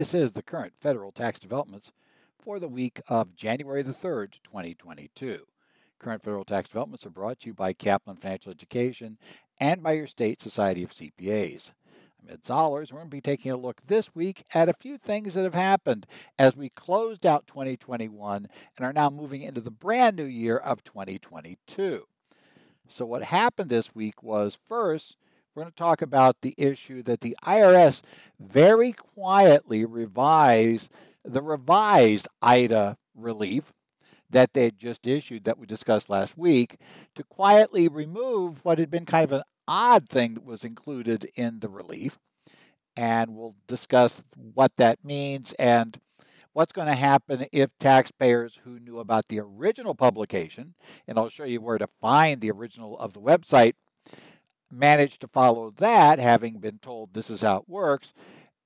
This is the current federal tax developments for the week of January the 3rd, 2022. Current federal tax developments are brought to you by Kaplan Financial Education and by your state Society of CPAs. I'm Ed Zollars. We're going to be taking a look this week at a few things that have happened as we closed out 2021 and are now moving into the brand new year of 2022. So, what happened this week was first, we're going to talk about the issue that the IRS very quietly revised the revised Ida relief that they had just issued that we discussed last week to quietly remove what had been kind of an odd thing that was included in the relief. And we'll discuss what that means and what's going to happen if taxpayers who knew about the original publication, and I'll show you where to find the original of the website, manage to follow that, having been told this is how it works,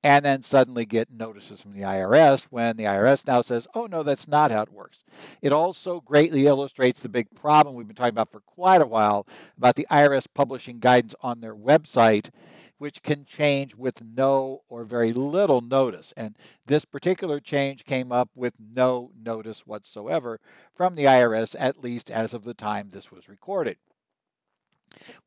and then suddenly get notices from the IRS when the IRS now says, oh, no, that's not how it works. It also greatly illustrates the big problem we've been talking about for quite a while about the IRS publishing guidance on their website, which can change with no or very little notice. And this particular change came up with no notice whatsoever from the IRS, at least as of the time this was recorded.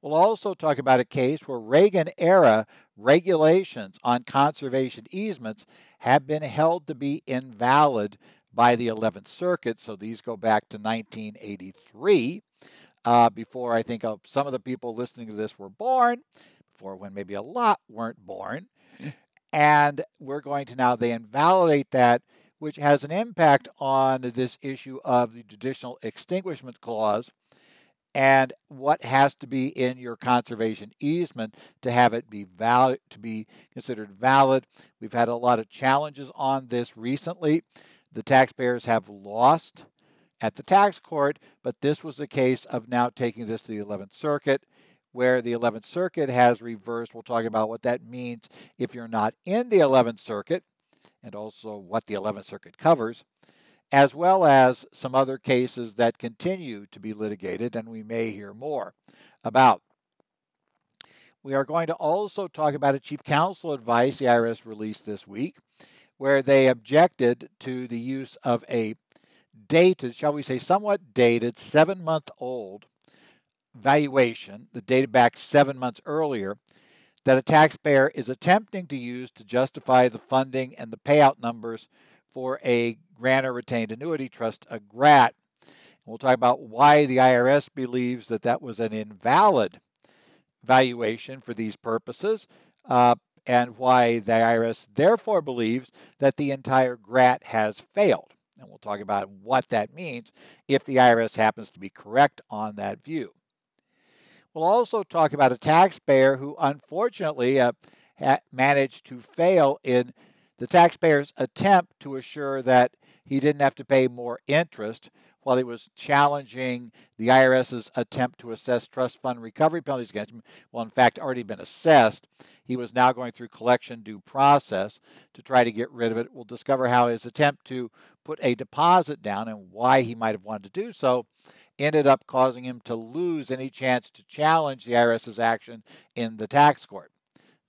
We'll also talk about a case where Reagan era regulations on conservation easements have been held to be invalid by the 11th Circuit. So these go back to 1983, uh, before I think some of the people listening to this were born, before when maybe a lot weren't born. And we're going to now, they invalidate that, which has an impact on this issue of the judicial extinguishment clause and what has to be in your conservation easement to have it be valid to be considered valid. We've had a lot of challenges on this recently. The taxpayers have lost at the tax court, but this was a case of now taking this to the 11th Circuit, where the 11th Circuit has reversed. We'll talk about what that means if you're not in the 11th Circuit and also what the 11th Circuit covers as well as some other cases that continue to be litigated, and we may hear more about. We are going to also talk about a chief counsel advice the IRS released this week, where they objected to the use of a dated, shall we say, somewhat dated, seven month old valuation that dated back seven months earlier that a taxpayer is attempting to use to justify the funding and the payout numbers for a grantor retained annuity trust, a GRAT. We'll talk about why the IRS believes that that was an invalid valuation for these purposes, uh, and why the IRS therefore believes that the entire GRAT has failed. And we'll talk about what that means if the IRS happens to be correct on that view. We'll also talk about a taxpayer who unfortunately uh, managed to fail in the taxpayer's attempt to assure that he didn't have to pay more interest while he was challenging the IRS's attempt to assess trust fund recovery penalties against him. Well, in fact, already been assessed. He was now going through collection due process to try to get rid of it. We'll discover how his attempt to put a deposit down and why he might have wanted to do so ended up causing him to lose any chance to challenge the IRS's action in the tax court.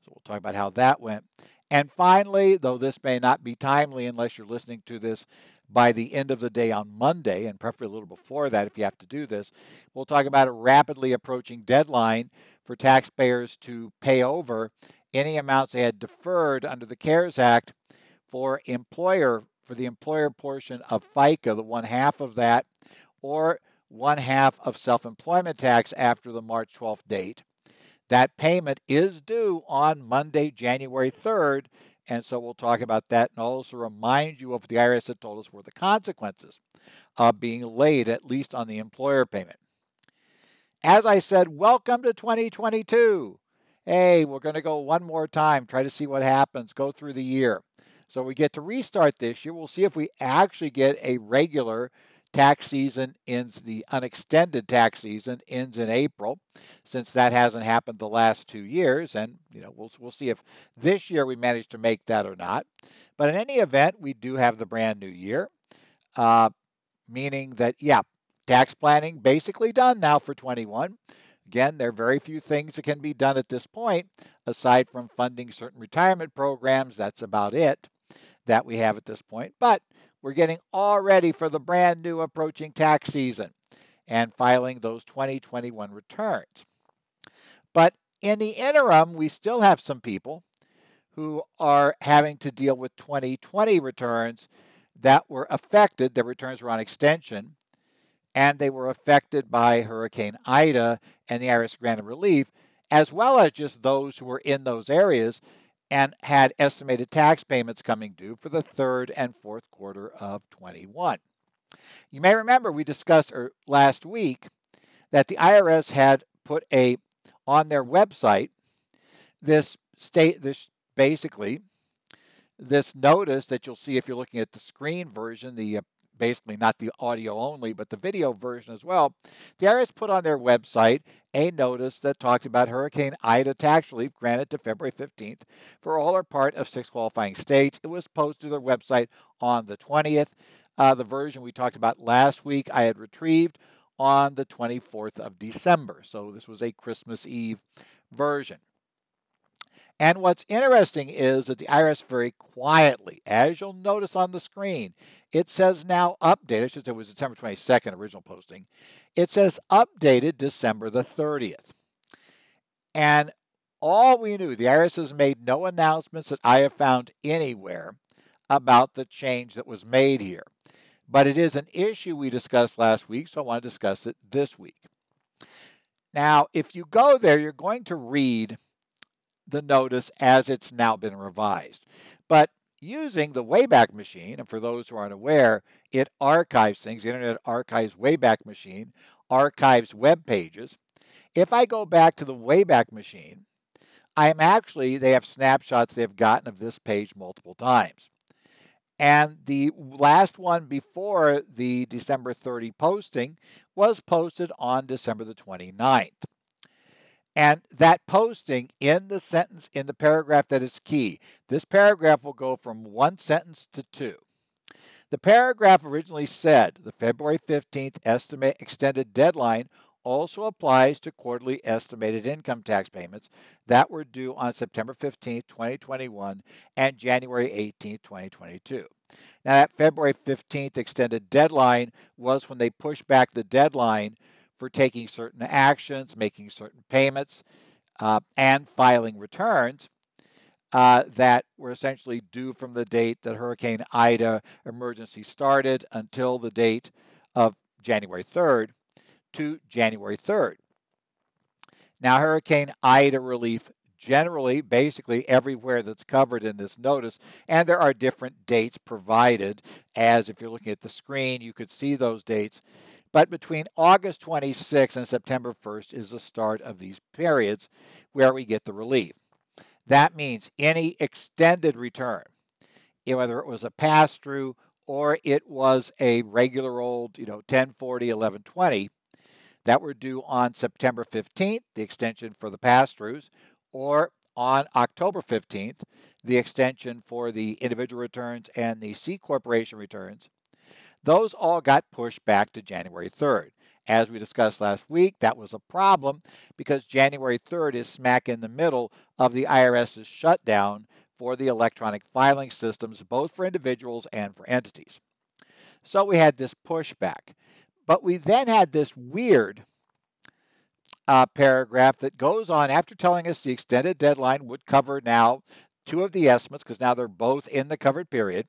So we'll talk about how that went. And finally, though this may not be timely unless you're listening to this by the end of the day on Monday, and preferably a little before that if you have to do this, we'll talk about a rapidly approaching deadline for taxpayers to pay over any amounts they had deferred under the CARES Act for employer for the employer portion of FICA, the one half of that, or one half of self-employment tax after the March 12th date. That payment is due on Monday, January 3rd. And so we'll talk about that and also remind you of the IRS had told us were the consequences of being late, at least on the employer payment. As I said, welcome to 2022. Hey, we're going to go one more time, try to see what happens, go through the year. So we get to restart this year. We'll see if we actually get a regular tax season ends, the unextended tax season ends in April, since that hasn't happened the last two years. And, you know, we'll, we'll see if this year we manage to make that or not. But in any event, we do have the brand new year, uh, meaning that, yeah, tax planning basically done now for 21. Again, there are very few things that can be done at this point, aside from funding certain retirement programs. That's about it. that we have at this point. But we're getting all ready for the brand new approaching tax season and filing those 2021 returns. But in the interim, we still have some people who are having to deal with 2020 returns that were affected, their returns were on extension, and they were affected by Hurricane Ida and the IRS granted relief, as well as just those who were in those areas and had estimated tax payments coming due for the third and fourth quarter of 21. You may remember we discussed er, last week that the IRS had put a on their website this state this basically this notice that you'll see if you're looking at the screen version, the uh, basically not the audio only, but the video version as well. The IRS put on their website a notice that talked about Hurricane Ida tax relief granted to February 15th for all or part of six qualifying states. It was posted to their website on the 20th. Uh, the version we talked about last week, I had retrieved on the 24th of December. So this was a Christmas Eve version. And what's interesting is that the IRS very quietly, as you'll notice on the screen, it says now updated. I should say it was December 22nd original posting. It says updated December the 30th. And all we knew, the IRS has made no announcements that I have found anywhere about the change that was made here. But it is an issue we discussed last week, so I want to discuss it this week. Now, if you go there, you're going to read the notice as it's now been revised. But using the Wayback Machine, and for those who aren't aware, it archives things. The Internet Archives Wayback Machine archives web pages. If I go back to the Wayback Machine, I am actually, they have snapshots they've gotten of this page multiple times. And the last one before the December 30 posting was posted on December the 29th. And that posting in the sentence, in the paragraph that is key, this paragraph will go from one sentence to two. The paragraph originally said the February 15th estimate extended deadline also applies to quarterly estimated income tax payments that were due on September 15, 2021 and January 18, 2022. Now, that February 15th extended deadline was when they pushed back the deadline for taking certain actions, making certain payments, uh, and filing returns uh, that were essentially due from the date that Hurricane Ida emergency started until the date of January 3rd to January 3rd. Now, Hurricane Ida relief generally, basically everywhere that's covered in this notice, and there are different dates provided. As if you're looking at the screen, you could see those dates. But between August 26th and September 1st is the start of these periods where we get the relief. That means any extended return, eh, whether it was a pass through or it was a regular old, you know, 1040, 1120, that were due on September 15th, the extension for the pass throughs, or on October 15th, the extension for the individual returns and the C corporation returns, those all got pushed back to January 3rd. As we discussed last week, that was a problem because January 3rd is smack in the middle of the IRS's shutdown for the electronic filing systems, both for individuals and for entities. So we had this pushback. But we then had this weird uh, paragraph that goes on after telling us the extended deadline would cover now two of the estimates because now they're both in the covered period.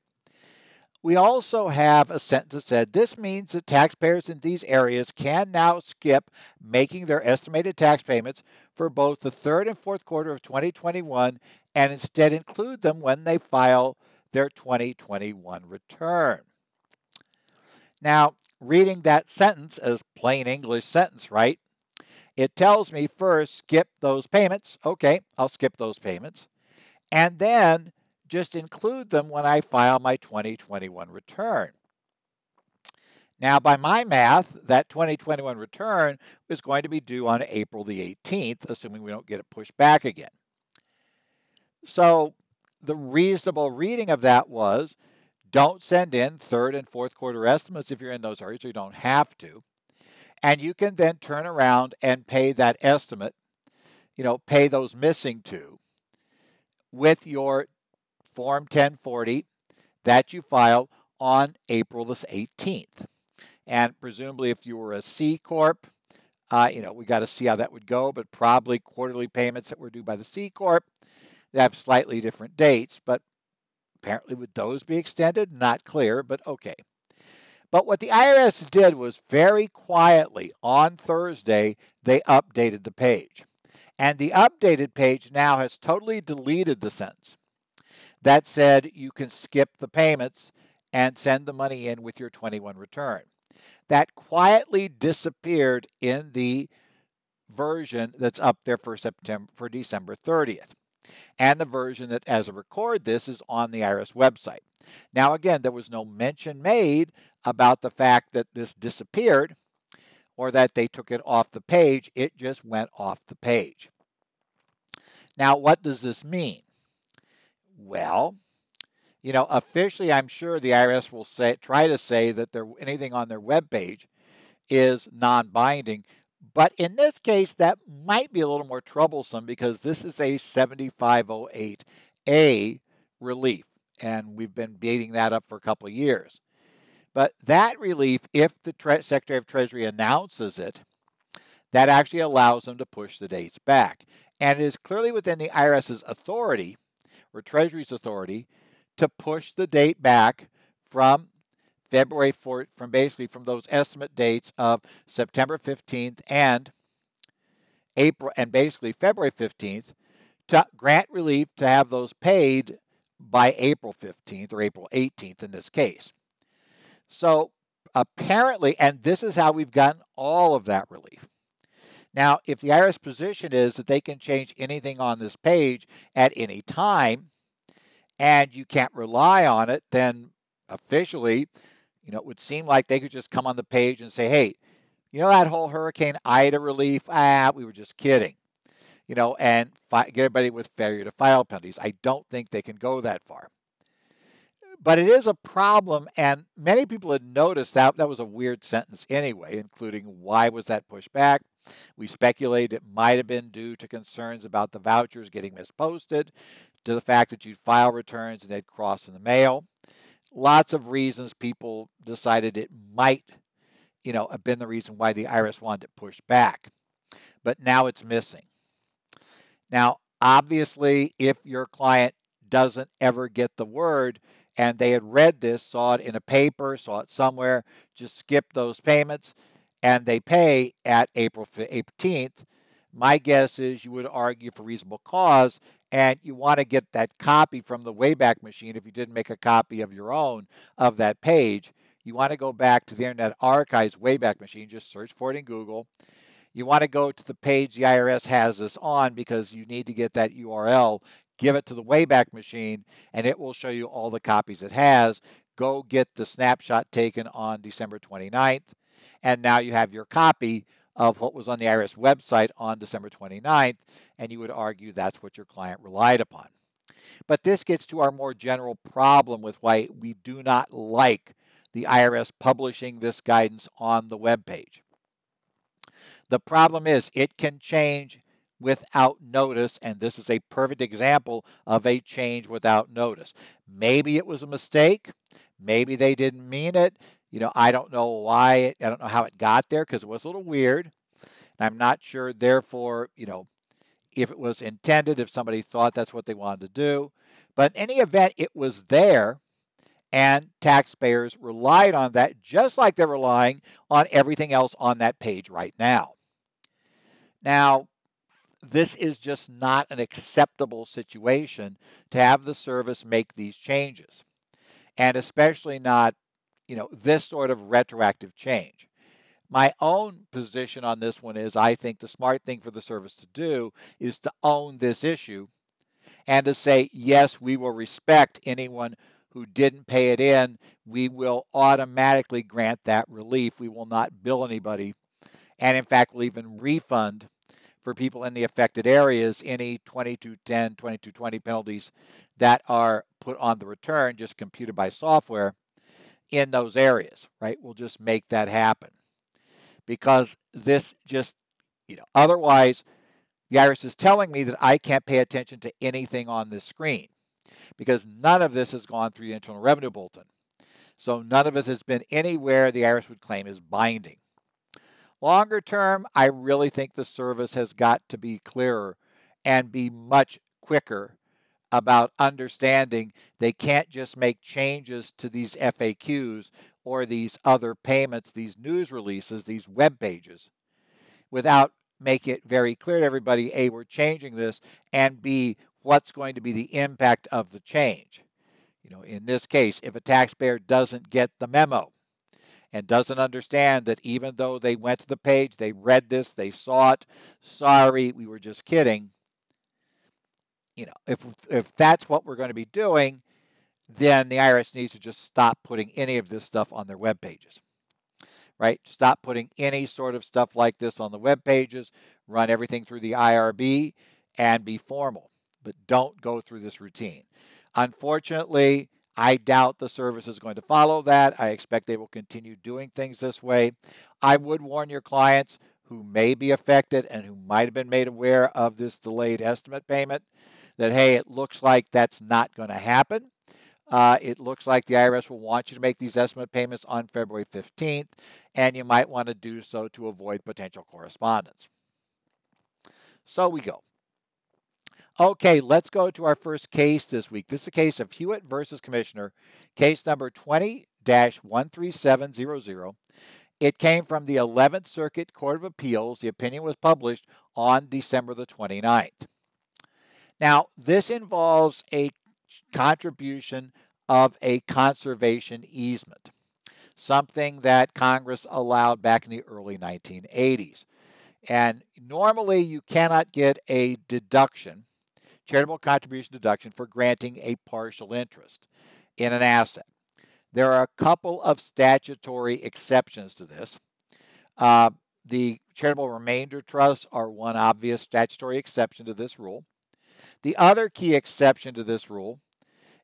We also have a sentence that said this means that taxpayers in these areas can now skip making their estimated tax payments for both the third and fourth quarter of 2021 and instead include them when they file their 2021 return. Now, reading that sentence as plain English sentence, right? It tells me first skip those payments. Okay, I'll skip those payments. And then just include them when I file my 2021 return. Now, by my math, that 2021 return is going to be due on April the 18th, assuming we don't get it pushed back again. So, the reasonable reading of that was don't send in third and fourth quarter estimates if you're in those areas, you don't have to. And you can then turn around and pay that estimate, you know, pay those missing two with your Form 1040 that you filed on April the 18th. And presumably, if you were a C Corp, uh, you know, we got to see how that would go, but probably quarterly payments that were due by the C Corp, they have slightly different dates, but apparently would those be extended? Not clear, but okay. But what the IRS did was very quietly on Thursday, they updated the page. And the updated page now has totally deleted the sentence that said you can skip the payments and send the money in with your 21 return. That quietly disappeared in the version that's up there for September for December 30th. And the version that as I record this is on the IRS website. Now again, there was no mention made about the fact that this disappeared or that they took it off the page. It just went off the page. Now, what does this mean? Well, you know, officially, I'm sure the IRS will say try to say that there anything on their web page is non-binding. But in this case, that might be a little more troublesome because this is a 7508A relief, and we've been beating that up for a couple of years. But that relief, if the Tre- Secretary of Treasury announces it, that actually allows them to push the dates back. And it is clearly within the IRS's authority or Treasury's authority to push the date back from February 4th, from basically from those estimate dates of September 15th and April and basically February 15th to grant relief to have those paid by April 15th or April 18th in this case. So apparently, and this is how we've gotten all of that relief. Now, if the IRS position is that they can change anything on this page at any time and you can't rely on it, then officially, you know, it would seem like they could just come on the page and say, hey, you know that whole Hurricane Ida relief? Ah, we were just kidding. You know, and fi- get everybody with failure to file penalties. I don't think they can go that far but it is a problem, and many people had noticed that that was a weird sentence anyway, including why was that pushed back? We speculate it might have been due to concerns about the vouchers getting misposted, to the fact that you'd file returns and they'd cross in the mail. Lots of reasons people decided it might, you know, have been the reason why the IRS wanted it pushed back. But now it's missing. Now, obviously, if your client doesn't ever get the word, and they had read this, saw it in a paper, saw it somewhere, just skip those payments, and they pay at April 18th, my guess is you would argue for reasonable cause and you want to get that copy from the Wayback Machine if you didn't make a copy of your own of that page. You want to go back to the Internet Archives Wayback Machine, just search for it in Google. You want to go to the page the IRS has this on because you need to get that URL give it to the Wayback Machine, and it will show you all the copies it has. Go get the snapshot taken on December 29th, and now you have your copy of what was on the IRS website on December 29th, and you would argue that's what your client relied upon. But this gets to our more general problem with why we do not like the IRS publishing this guidance on the web page. The problem is it can change without notice, and this is a perfect example of a change without notice. Maybe it was a mistake, maybe they didn't mean it. You know, I don't know why, it, I don't know how it got there because it was a little weird. And I'm not sure, therefore, you know, if it was intended, if somebody thought that's what they wanted to do. But in any event, it was there, and taxpayers relied on that just like they're relying on everything else on that page right now. Now, this is just not an acceptable situation to have the service make these changes. And especially not, you know, this sort of retroactive change. My own position on this one is I think the smart thing for the service to do is to own this issue and to say, yes, we will respect anyone who didn't pay it in. We will automatically grant that relief. We will not bill anybody. And in fact, we'll even refund for people in the affected areas any 2210, 2220 penalties that are put on the return, just computed by software in those areas, right? We'll just make that happen because this just, you know, otherwise the IRS is telling me that I can't pay attention to anything on this screen. because none of this has gone through the Internal Revenue Bulletin. So none of it has been anywhere the IRS would claim is binding. Longer term, I really think the service has got to be clearer and be much quicker about understanding they can't just make changes to these FAQs or these other payments, these news releases, these web pages, without make it very clear to everybody A, we're changing this, and B, what's going to be the impact of the change. You know, in this case, if a taxpayer doesn't get the memo and doesn't understand that even though they went to the page, they read this, they saw it, sorry, we were just kidding. You know, if if that's what we're going to be doing, then the IRS needs to just stop putting any of this stuff on their web pages. Right? Stop putting any sort of stuff like this on the web pages, run everything through the IRB and be formal, but don't go through this routine. Unfortunately, I doubt the service is going to follow that. I expect they will continue doing things this way. I would warn your clients who may be affected and who might have been made aware of this delayed estimate payment that, hey, it looks like that's not going to happen. Uh, it looks like the IRS will want you to make these estimate payments on February 15th, and you might want to do so to avoid potential correspondence. So we go. Okay, let's go to our first case this week. This is a case of Hewitt versus Commissioner, case number 20 13700. It came from the 11th Circuit Court of Appeals. The opinion was published on December the 29th. Now, this involves a contribution of a conservation easement, something that Congress allowed back in the early 1980s. And normally you cannot get a deduction, charitable contribution deduction, for granting a partial interest in an asset. There are a couple of statutory exceptions to this. Uh, the charitable remainder trusts are one obvious statutory exception to this rule. The other key exception to this rule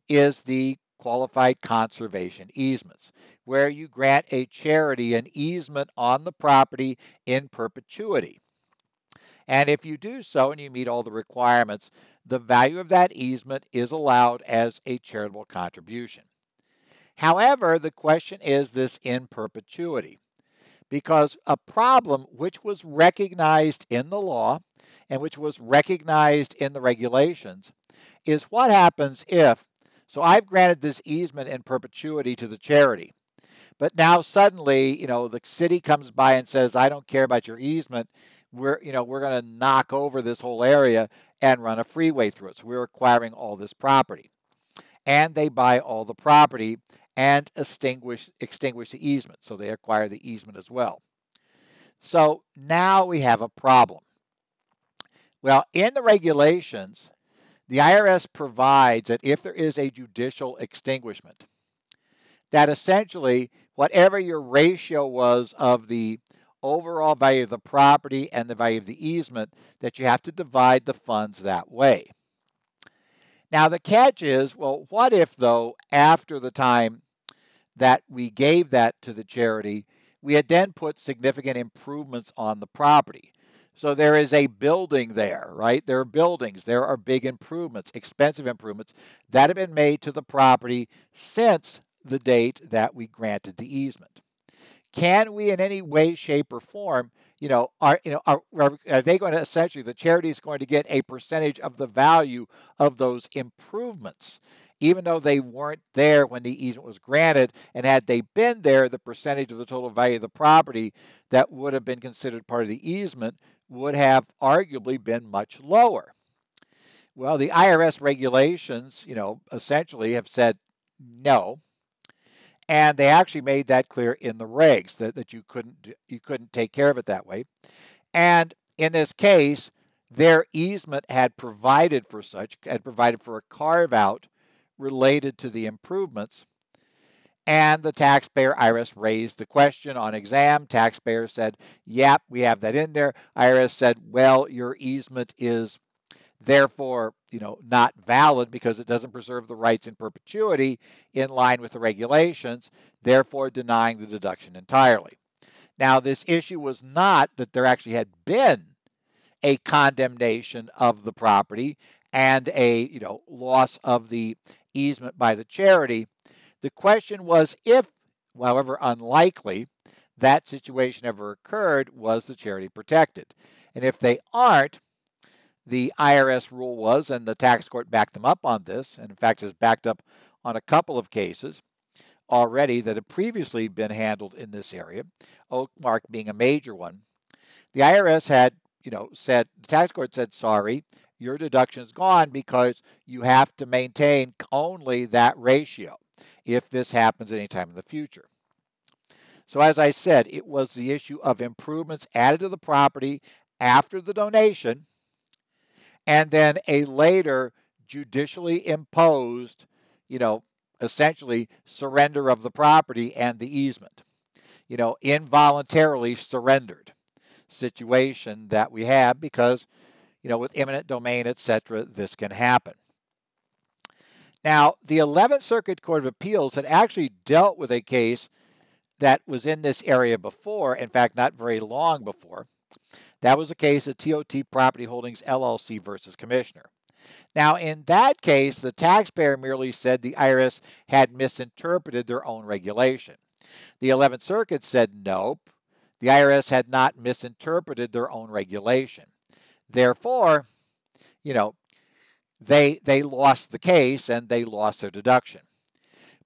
is the qualified conservation easements, where you grant a charity an easement on the property in perpetuity. And if you do so and you meet all the requirements, the value of that easement is allowed as a charitable contribution. However, the question is this in perpetuity, because a problem which was recognized in the law and which was recognized in the regulations is what happens if, so I've granted this easement in perpetuity to the charity. But now suddenly, you know, the city comes by and says, I don't care about your easement. We're, you know, we're going to knock over this whole area and run a freeway through it. So we're acquiring all this property. And they buy all the property and extinguish, extinguish the easement. So they acquire the easement as well. So now we have a problem. Well, in the regulations, the IRS provides that if there is a judicial extinguishment, that essentially whatever your ratio was of the overall value of the property and the value of the easement, that you have to divide the funds that way. Now, the catch is well, what if, though, after the time that we gave that to the charity, we had then put significant improvements on the property? So there is a building there, right? There are buildings, there are big improvements, expensive improvements that have been made to the property since the date that we granted the easement. Can we, in any way, shape, or form, you know, are you know are, are they going to essentially the charity is going to get a percentage of the value of those improvements? even though they weren't there when the easement was granted. And had they been there, the percentage of the total value of the property that would have been considered part of the easement would have arguably been much lower. Well, the IRS regulations, you know, essentially have said no. And they actually made that clear in the regs that, that you couldn't you couldn't take care of it that way. And in this case, their easement had provided for such, had provided for a carve out related to the improvements and the taxpayer IRS raised the question on exam. Taxpayer said, Yep, we have that in there. IRS said, Well, your easement is therefore you know not valid because it doesn't preserve the rights in perpetuity in line with the regulations therefore denying the deduction entirely now this issue was not that there actually had been a condemnation of the property and a you know loss of the easement by the charity. The question was if, however unlikely, that situation ever occurred, was the charity protected? And if they aren't, the IRS rule was, and the tax court backed them up on this, and in fact has backed up on a couple of cases already that have previously been handled in this area, Oakmark being a major one. The IRS had, you know, said, the tax court said, sorry, your deduction is gone because you have to maintain only that ratio if this happens anytime in the future. So, as I said, it was the issue of improvements added to the property after the donation and then a later judicially imposed, you know, essentially surrender of the property and the easement. You know, involuntarily surrendered situation that we have because, you know, with eminent domain, etc., this can happen. Now, the 11th Circuit Court of Appeals had actually dealt with a case that was in this area before, in fact, not very long before. That was a case of TOT Property Holdings LLC versus Commissioner. Now, in that case, the taxpayer merely said the IRS had misinterpreted their own regulation. The 11th Circuit said nope, the IRS had not misinterpreted their own regulation. Therefore, you know, they they lost the case and they lost their deduction.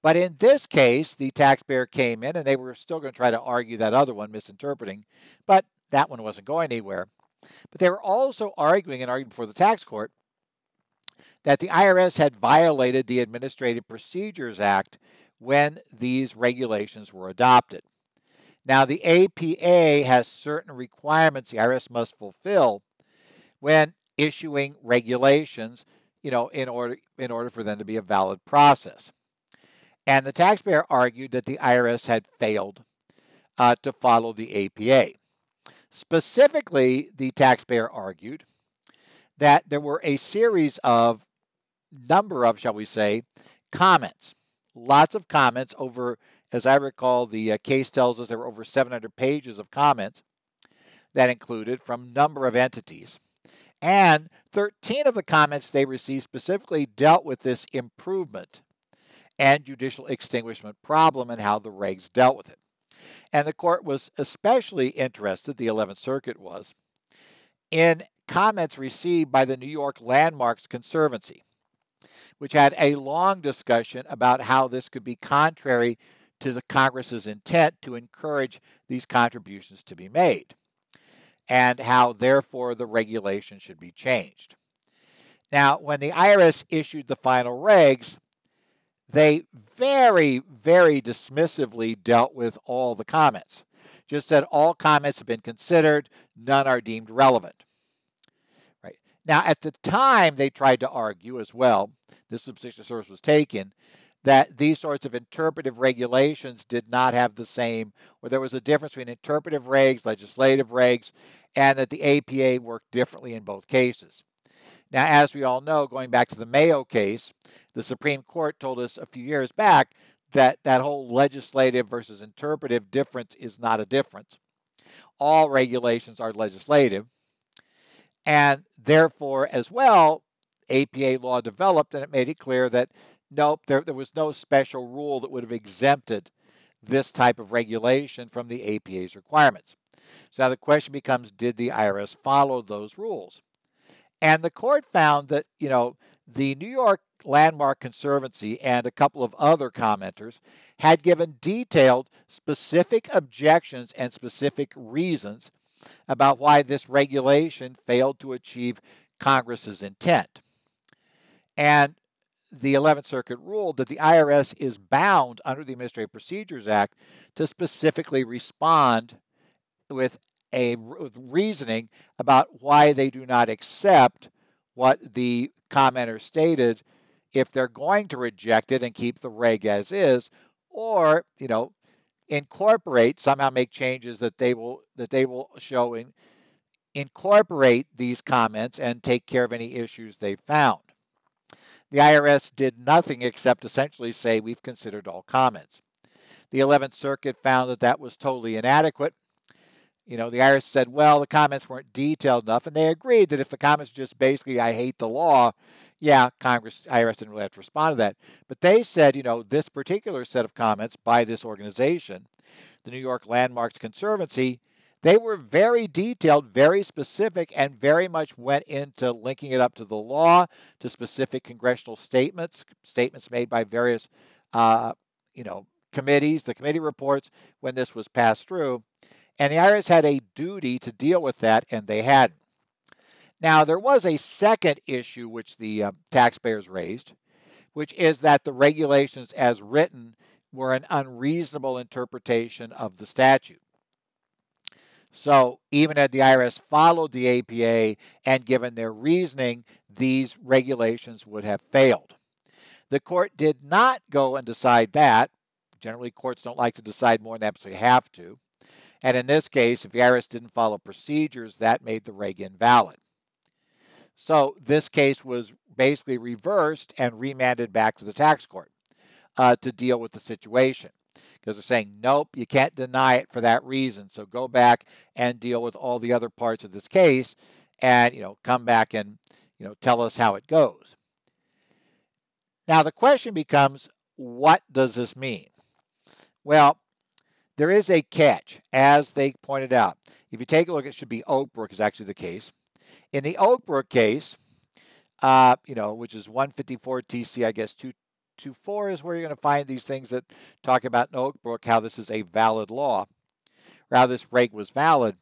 But in this case, the taxpayer came in and they were still going to try to argue that other one, misinterpreting, but that one wasn't going anywhere. But they were also arguing and arguing before the tax court that the IRS had violated the Administrative Procedures Act when these regulations were adopted. Now, the APA has certain requirements the IRS must fulfill when issuing regulations, you know, in order in order for them to be a valid process. And the taxpayer argued that the IRS had failed uh, to follow the APA. Specifically, the taxpayer argued that there were a series of number of, shall we say, comments. Lots of comments over, as I recall, the uh, case tells us there were over 700 pages of comments that included from number of entities. And 13 of the comments they received specifically dealt with this improvement and judicial extinguishment problem and how the regs dealt with it. And the court was especially interested, the 11th Circuit was, in comments received by the New York Landmarks Conservancy, which had a long discussion about how this could be contrary to the Congress's intent to encourage these contributions to be made, and how therefore the regulation should be changed. Now, when the IRS issued the final regs, they very, very dismissively dealt with all the comments. Just said all comments have been considered, none are deemed relevant. Right. Now, at the time, they tried to argue as well, this substitution source was taken, that these sorts of interpretive regulations did not have the same, or there was a difference between interpretive regs, legislative regs, and that the APA worked differently in both cases. Now, as we all know, going back to the Mayo case, the Supreme Court told us a few years back that that whole legislative versus interpretive difference is not a difference. All regulations are legislative. And therefore, as well, APA law developed and it made it clear that nope, there, there was no special rule that would have exempted this type of regulation from the APA's requirements. So now the question becomes did the IRS follow those rules? And the court found that, you know, the New York Landmark Conservancy and a couple of other commenters had given detailed, specific objections and specific reasons about why this regulation failed to achieve Congress's intent. And the 11th Circuit ruled that the IRS is bound under the Administrative Procedures Act to specifically respond with a with reasoning about why they do not accept what the commenter stated if they're going to reject it and keep the reg as is, or you know, incorporate somehow make changes that they will that they will show in incorporate these comments and take care of any issues they found. The IRS did nothing except essentially say we've considered all comments. The 11th Circuit found that that was totally inadequate you know, the IRS said, well, the comments weren't detailed enough, and they agreed that if the comments just basically, I hate the law, yeah, Congress, IRS didn't really have to respond to that. But they said, you know, this particular set of comments by this organization, the New York Landmarks Conservancy, they were very detailed, very specific, and very much went into linking it up to the law, to specific congressional statements, statements made by various, uh, you know, committees, the committee reports when this was passed through. And the IRS had a duty to deal with that, and they hadn't. Now, there was a second issue which the uh, taxpayers raised, which is that the regulations as written were an unreasonable interpretation of the statute. So, even had the IRS followed the APA and given their reasoning, these regulations would have failed. The court did not go and decide that. Generally, courts don't like to decide more than they absolutely have to. And in this case, if IRS didn't follow procedures, that made the reg invalid. So this case was basically reversed and remanded back to the tax court uh, to deal with the situation because they're saying, nope, you can't deny it for that reason. So go back and deal with all the other parts of this case and, you know, come back and, you know, tell us how it goes. Now the question becomes, what does this mean? Well, there is a catch, as they pointed out. If you take a look, it should be Oakbrook is actually the case. In the Oakbrook case, uh, you know, which is 154 TC, I guess 224 is where you're going to find these things that talk about in Oakbrook how this is a valid law, or how this reg was valid.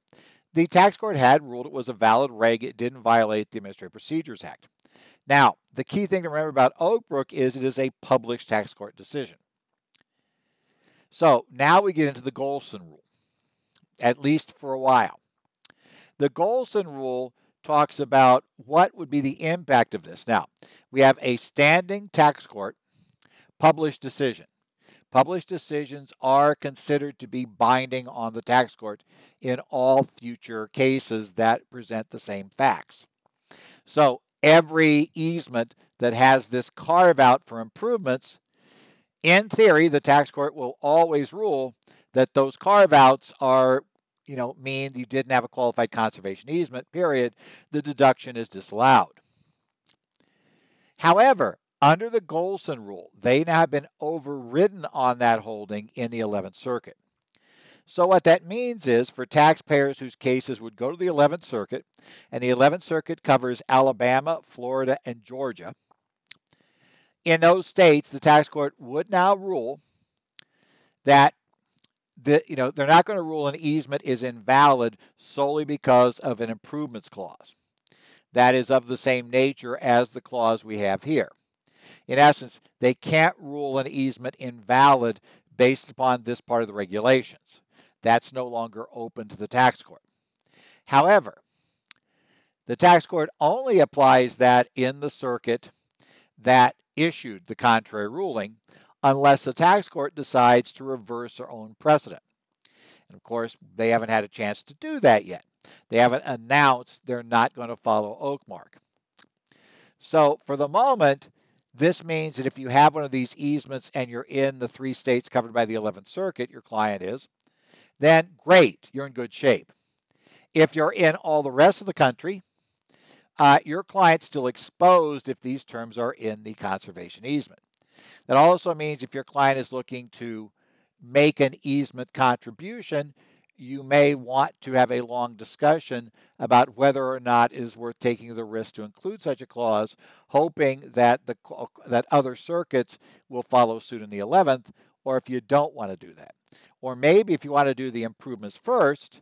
The tax court had ruled it was a valid reg. It didn't violate the Administrative Procedures Act. Now, the key thing to remember about Oakbrook is it is a published tax court decision. So now we get into the Golsen rule, at least for a while. The Golsen rule talks about what would be the impact of this. Now, we have a standing tax court published decision. Published decisions are considered to be binding on the tax court in all future cases that present the same facts. So, every easement that has this carve out for improvements in theory, the tax court will always rule that those carve outs are, you know, mean you didn't have a qualified conservation easement, period. The deduction is disallowed. However, under the Golsen rule, they now have been overridden on that holding in the 11th Circuit. So, what that means is for taxpayers whose cases would go to the 11th Circuit, and the 11th Circuit covers Alabama, Florida, and Georgia in those states, the tax court would now rule that the, you know they're not going to rule an easement is invalid solely because of an improvements clause that is of the same nature as the clause we have here. In essence, they can't rule an easement invalid based upon this part of the regulations. That's no longer open to the tax court. However, the tax court only applies that in the circuit that issued the contrary ruling unless the tax court decides to reverse their own precedent. And of course, they haven't had a chance to do that yet. They haven't announced they're not going to follow Oakmark. So for the moment, this means that if you have one of these easements and you're in the three states covered by the 11th Circuit, your client is, then great, you're in good shape. If you're in all the rest of the country, uh, your client's still exposed if these terms are in the conservation easement. That also means if your client is looking to make an easement contribution, you may want to have a long discussion about whether or not it is worth taking the risk to include such a clause, hoping that the that other circuits will follow suit in the 11th, or if you don't want to do that. Or maybe if you want to do the improvements first,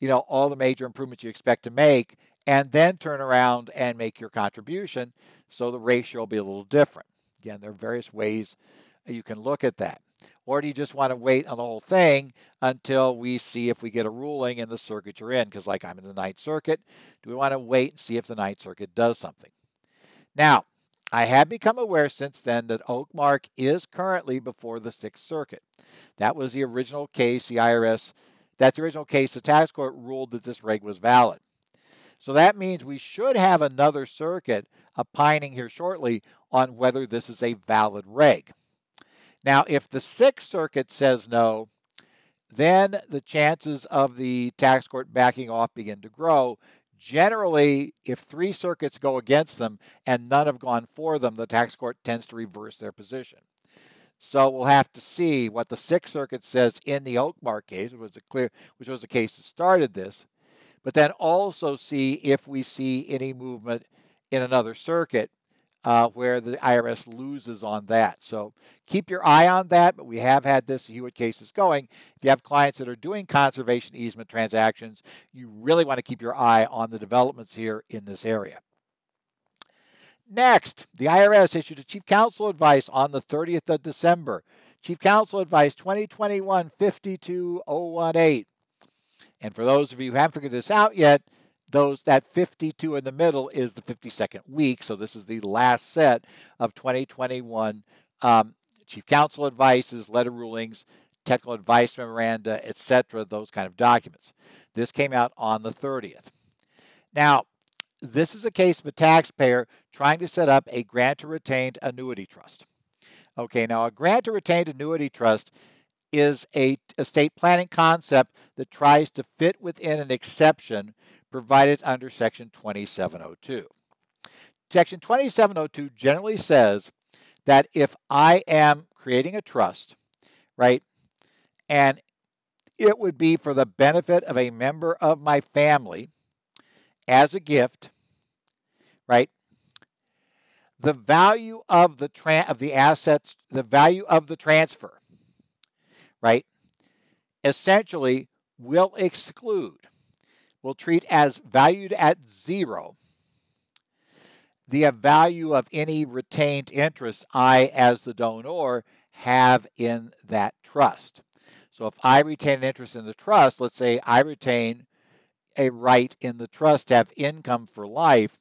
you know, all the major improvements you expect to make, and then turn around and make your contribution. So the ratio will be a little different. Again, there are various ways you can look at that. Or do you just want to wait on the whole thing until we see if we get a ruling in the circuit you're in? Because, like I'm in the Ninth Circuit, do we want to wait and see if the Ninth Circuit does something? Now, I have become aware since then that Oakmark is currently before the Sixth Circuit. That was the original case, the IRS, that's the original case, the tax court ruled that this reg was valid. So that means we should have another circuit opining here shortly on whether this is a valid reg. Now, if the Sixth Circuit says no, then the chances of the tax court backing off begin to grow. Generally, if three circuits go against them and none have gone for them, the tax court tends to reverse their position. So we'll have to see what the Sixth Circuit says in the Oakmark case, which was a clear, which was the case that started this, but then also see if we see any movement in another circuit uh, where the IRS loses on that. So keep your eye on that. But we have had this Hewitt cases going. If you have clients that are doing conservation easement transactions, you really want to keep your eye on the developments here in this area. Next, the IRS issued a Chief Counsel advice on the 30th of December. Chief Counsel Advice 2021 52018. And for those of you who haven't figured this out yet, those that 52 in the middle is the 52nd week. So this is the last set of 2021 um, Chief Counsel advices, letter rulings, technical advice memoranda, etc. Those kind of documents. This came out on the 30th. Now, this is a case of a taxpayer trying to set up a grant grantor retained annuity trust. Okay, now a grant grantor retained annuity trust is a estate planning concept that tries to fit within an exception provided under Section 2702. Section 2702 generally says that if I am creating a trust, right, and it would be for the benefit of a member of my family as a gift, right? The value of the tra- of the assets, the value of the transfer, right? Essentially will exclude, will treat as valued at zero the value of any retained interest I, as the donor, have in that trust. So if I retain an interest in the trust, let's say I retain a right in the trust to have income for life,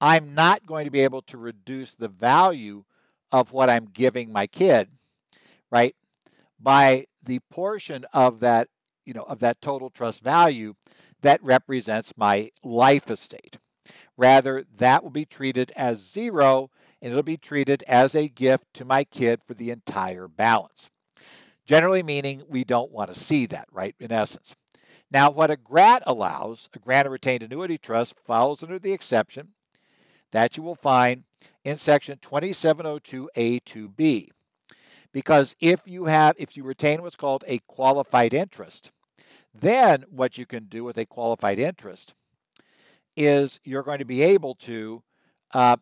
I'm not going to be able to reduce the value of what I'm giving my kid, right? By the portion of that, you know, of that total trust value that represents my life estate. Rather, that will be treated as zero and it'll be treated as a gift to my kid for the entire balance. Generally, meaning we don't want to see that, right? In essence. Now, what a GRAT allows, a grantor retained annuity trust, follows under the exception that you will find in section 2702A2B. Because if you have, if you retain what's called a qualified interest, then what you can do with a qualified interest is you're going to be able to uh,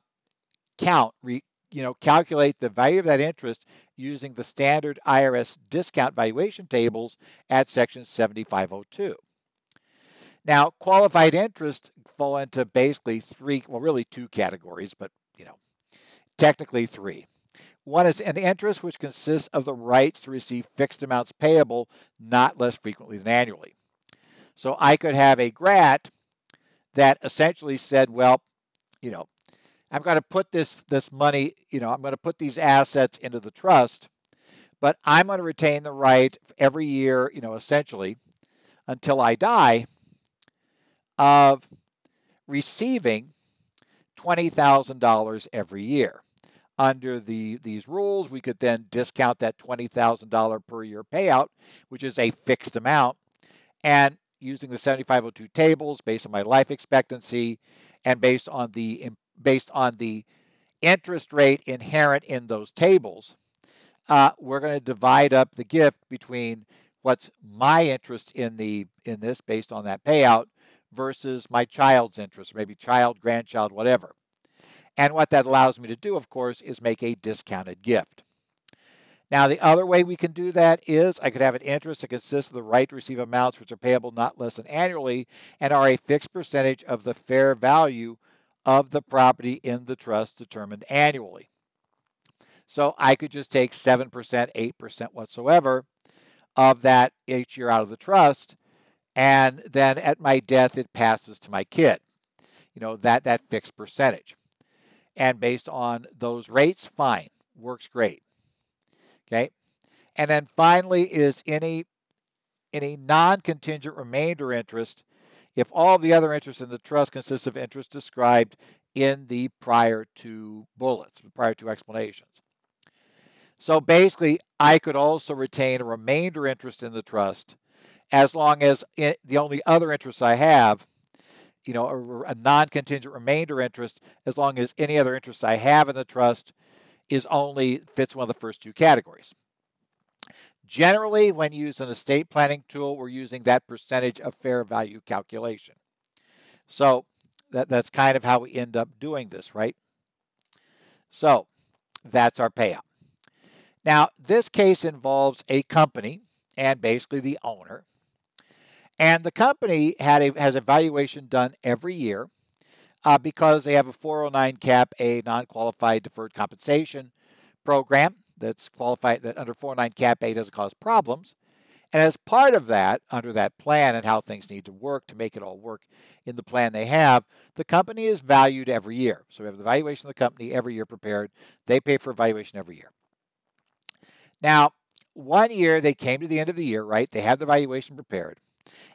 count, re, you know, calculate the value of that interest using the standard IRS discount valuation tables at section 7502. Now, qualified interest fall into basically three, well, really two categories, but you know, technically three. One is an interest which consists of the rights to receive fixed amounts payable not less frequently than annually. So I could have a GRAT that essentially said, well, you know, I'm going to put this this money, you know, I'm going to put these assets into the trust, but I'm going to retain the right every year, you know, essentially until I die of receiving $20,000 every year. Under the these rules, we could then discount that $20,000 per year payout, which is a fixed amount, and using the 7502 tables based on my life expectancy and based on the based on the interest rate inherent in those tables, uh, we're going to divide up the gift between what's my interest in the in this based on that payout versus my child's interest, maybe child, grandchild, whatever. And what that allows me to do, of course, is make a discounted gift. Now, the other way we can do that is I could have an interest that consists of the right to receive amounts which are payable not less than annually and are a fixed percentage of the fair value of the property in the trust determined annually. So I could just take 7%, 8% whatsoever of that each year out of the trust, and then at my death it passes to my kid. You know, that that fixed percentage. And based on those rates, fine. Works great. Okay. And then finally is any any non-contingent remainder interest if all the other interests in the trust consist of interest described in the prior two bullets, the prior two explanations. So basically, I could also retain a remainder interest in the trust as long as it, the only other interest I have, you know, a, a non contingent remainder interest, as long as any other interest I have in the trust is only fits one of the first two categories. Generally, when used an estate planning tool, we're using that percentage of fair value calculation. So that, that's kind of how we end up doing this, right? So that's our payout. Now, this case involves a company and basically the owner. And the company had a, has a valuation done every year uh, because they have a 409 cap, a non-qualified deferred compensation program that's qualified that under 409 cap A doesn't cause problems. And as part of that, under that plan and how things need to work to make it all work in the plan they have, the company is valued every year. So we have the valuation of the company every year prepared. They pay for valuation every year. Now, one year they came to the end of the year, right? They have the valuation prepared.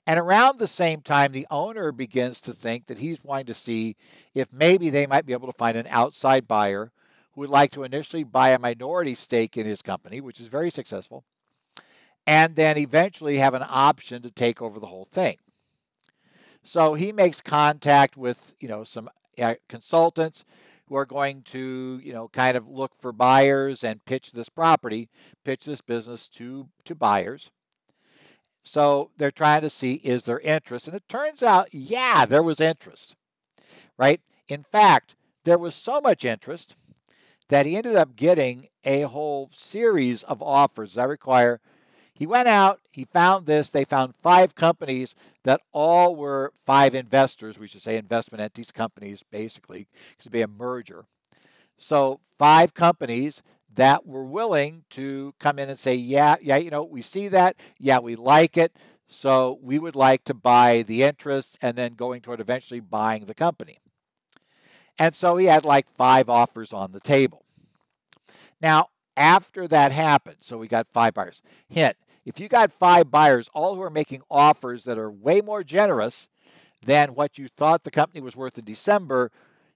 And around the same time, the owner begins to think that he's wanting to see if maybe they might be able to find an outside buyer who would like to initially buy a minority stake in his company, which is very successful, and then eventually have an option to take over the whole thing. So he makes contact with, you know, some uh, consultants who are going to, you know, kind of look for buyers and pitch this property, pitch this business to to buyers. So they're trying to see is there interest, and it turns out, yeah, there was interest, right? In fact, there was so much interest that he ended up getting a whole series of offers that require. He went out, he found this, they found five companies that all were five investors, we should say investment entities, companies, basically, because it'd be a merger. So, five companies that were willing to come in and say, yeah, yeah, you know, we see that. Yeah, we like it. So we would like to buy the interest and then going toward eventually buying the company. And so he had like five offers on the table. Now, after that happened, so we got five buyers. Hint if you got five buyers, all who are making offers that are way more generous than what you thought the company was worth in December,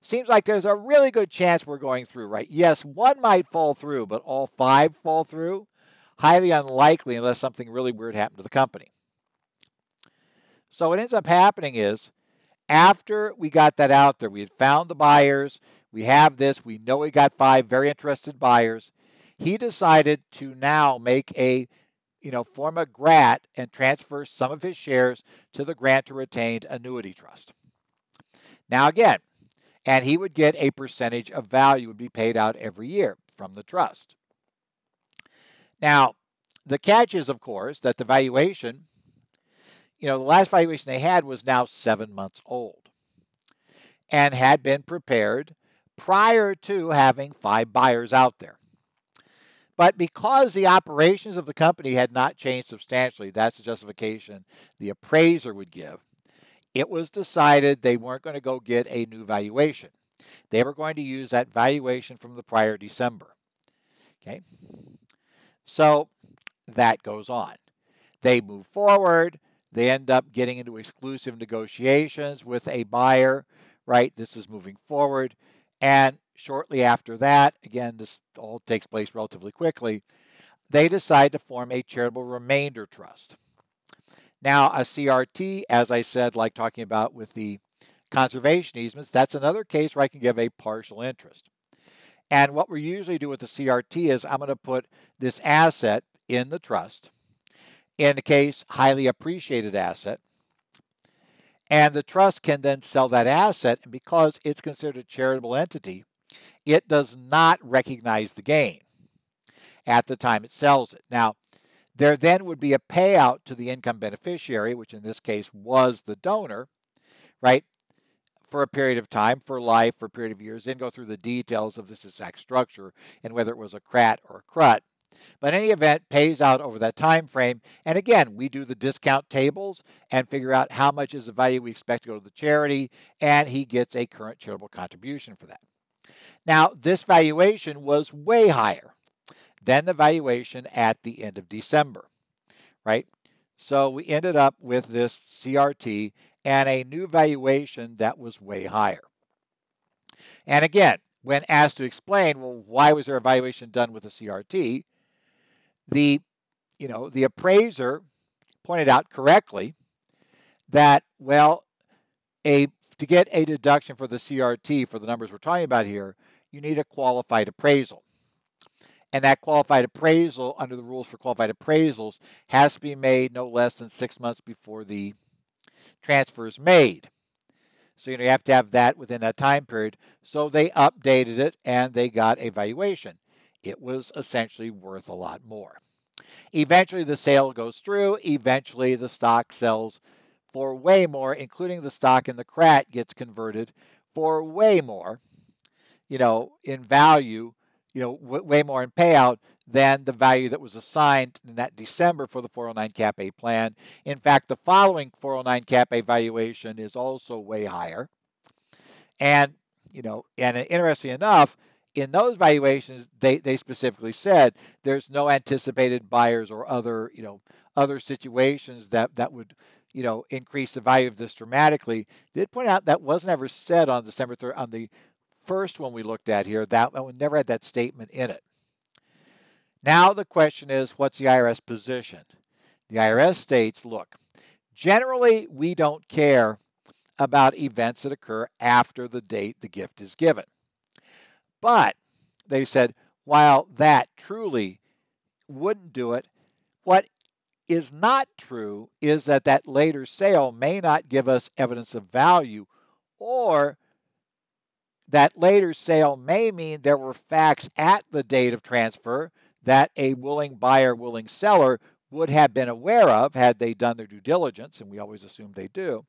seems like there's a really good chance we're going through, right? Yes, one might fall through, but all five fall through? Highly unlikely unless something really weird happened to the company. So what ends up happening is after we got that out there, we had found the buyers, we have this, we know we got five very interested buyers. He decided to now make a you know, form a GRAT and transfer some of his shares to the grantor retained annuity trust. Now, again, and he would get a percentage of value would be paid out every year from the trust. Now, the catch is, of course, that the valuation, you know, the last valuation they had was now seven months old and had been prepared prior to having five buyers out there. But because the operations of the company had not changed substantially, that's the justification the appraiser would give it was decided they weren't going to go get a new valuation. They were going to use that valuation from the prior December. Okay. So that goes on. They move forward. They end up getting into exclusive negotiations with a buyer, right? This is moving forward. And shortly after that, again, this all takes place relatively quickly, they decide to form a charitable remainder trust. Now, a CRT, as I said, like talking about with the conservation easements, that's another case where I can give a partial interest. And what we usually do with the CRT is I'm going to put this asset in the trust, in the case, highly appreciated asset. And the trust can then sell that asset, and because it's considered a charitable entity, it does not recognize the gain at the time it sells it. Now, there then would be a payout to the income beneficiary, which in this case was the donor, right? For a period of time, for life, for a period of years, then go through the details of this exact structure and whether it was a CRAT or a CRUT. But any event pays out over that time frame. And again, we do the discount tables and figure out how much is the value we expect to go to the charity, and he gets a current charitable contribution for that. Now, this valuation was way higher than the valuation at the end of December, right? So we ended up with this CRT and a new valuation that was way higher. And again, when asked to explain, well, why was there a valuation done with a CRT? The, you know, the appraiser pointed out correctly that, well, a to get a deduction for the CRT for the numbers we're talking about here, you need a qualified appraisal. And that qualified appraisal, under the rules for qualified appraisals, has to be made no less than six months before the transfer is made. So you, know, you have to have that within that time period. So they updated it and they got a valuation. It was essentially worth a lot more. Eventually, the sale goes through. Eventually, the stock sells for way more, including the stock in the CRAT gets converted for way more, you know, in value, you know, w- way more in payout than the value that was assigned in that December for the 409 Cap A plan. In fact, the following 409 Cap A valuation is also way higher. And, you know, and interesting enough, in those valuations, they, they specifically said there's no anticipated buyers or other, you know, other situations that, that would, you know, increase the value of this dramatically. Did point out that wasn't ever said on December 3rd, on the first one we looked at here, that one never had that statement in it. Now the question is, what's the IRS position? The IRS states, look, generally we don't care about events that occur after the date the gift is given. But they said, while that truly wouldn't do it, what is not true is that that later sale may not give us evidence of value or that later sale may mean there were facts at the date of transfer that a willing buyer, willing seller would have been aware of had they done their due diligence, and we always assume they do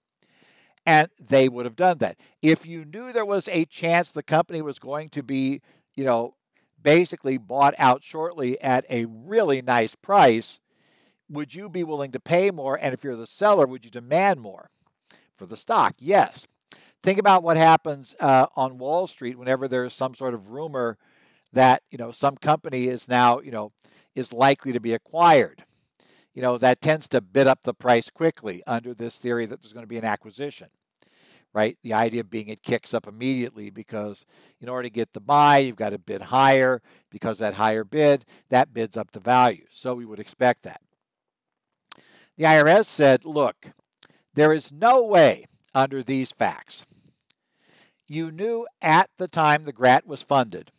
and they would have done that. If you knew there was a chance the company was going to be, you know, basically bought out shortly at a really nice price, would you be willing to pay more? And if you're the seller, would you demand more for the stock? Yes. Think about what happens uh, on Wall Street whenever there's some sort of rumor that you know some company is now you know is likely to be acquired you know, that tends to bid up the price quickly under this theory that there's going to be an acquisition, right? The idea being it kicks up immediately because in order to get the buy, you've got to bid higher because that higher bid, that bids up the value. So we would expect that. The IRS said, look, there is no way under these facts. You knew at the time the GRAT was funded